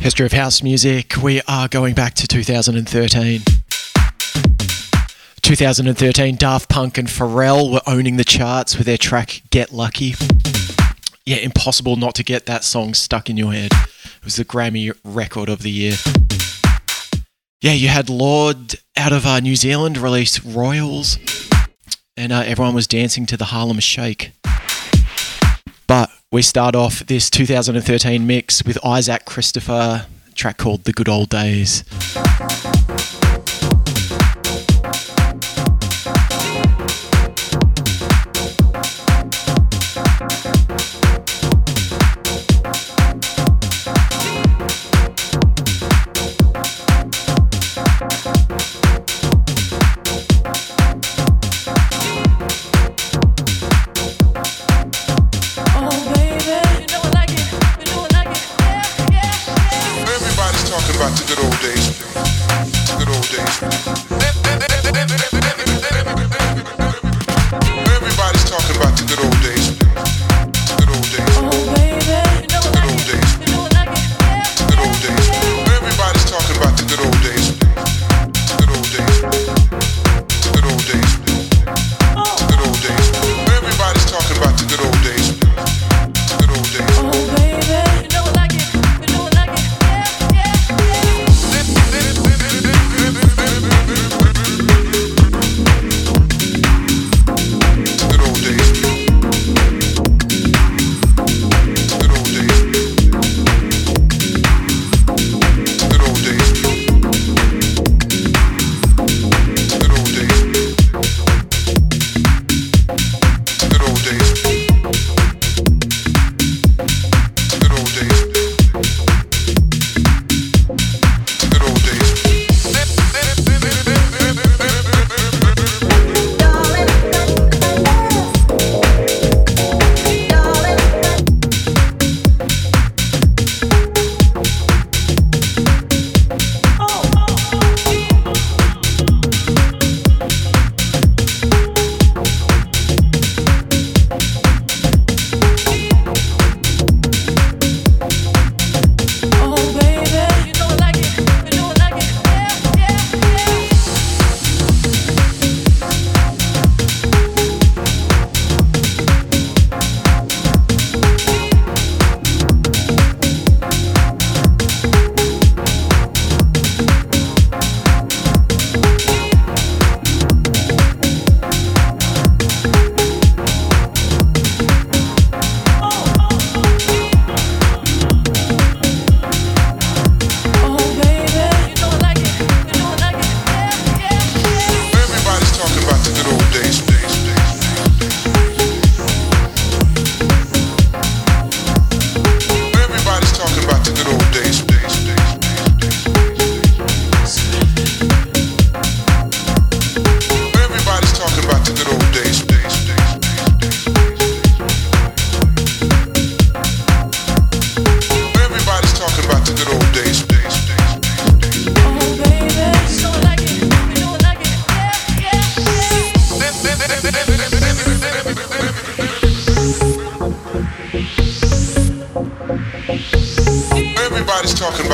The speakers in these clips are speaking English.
History of House Music, we are going back to 2013. 2013, Daft Punk and Pharrell were owning the charts with their track Get Lucky. Yeah, impossible not to get that song stuck in your head. It was the Grammy record of the year. Yeah, you had Lorde out of uh, New Zealand release Royals, and uh, everyone was dancing to the Harlem Shake. But we start off this 2013 mix with Isaac Christopher, track called The Good Old Days.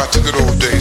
About the good old days.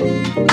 Música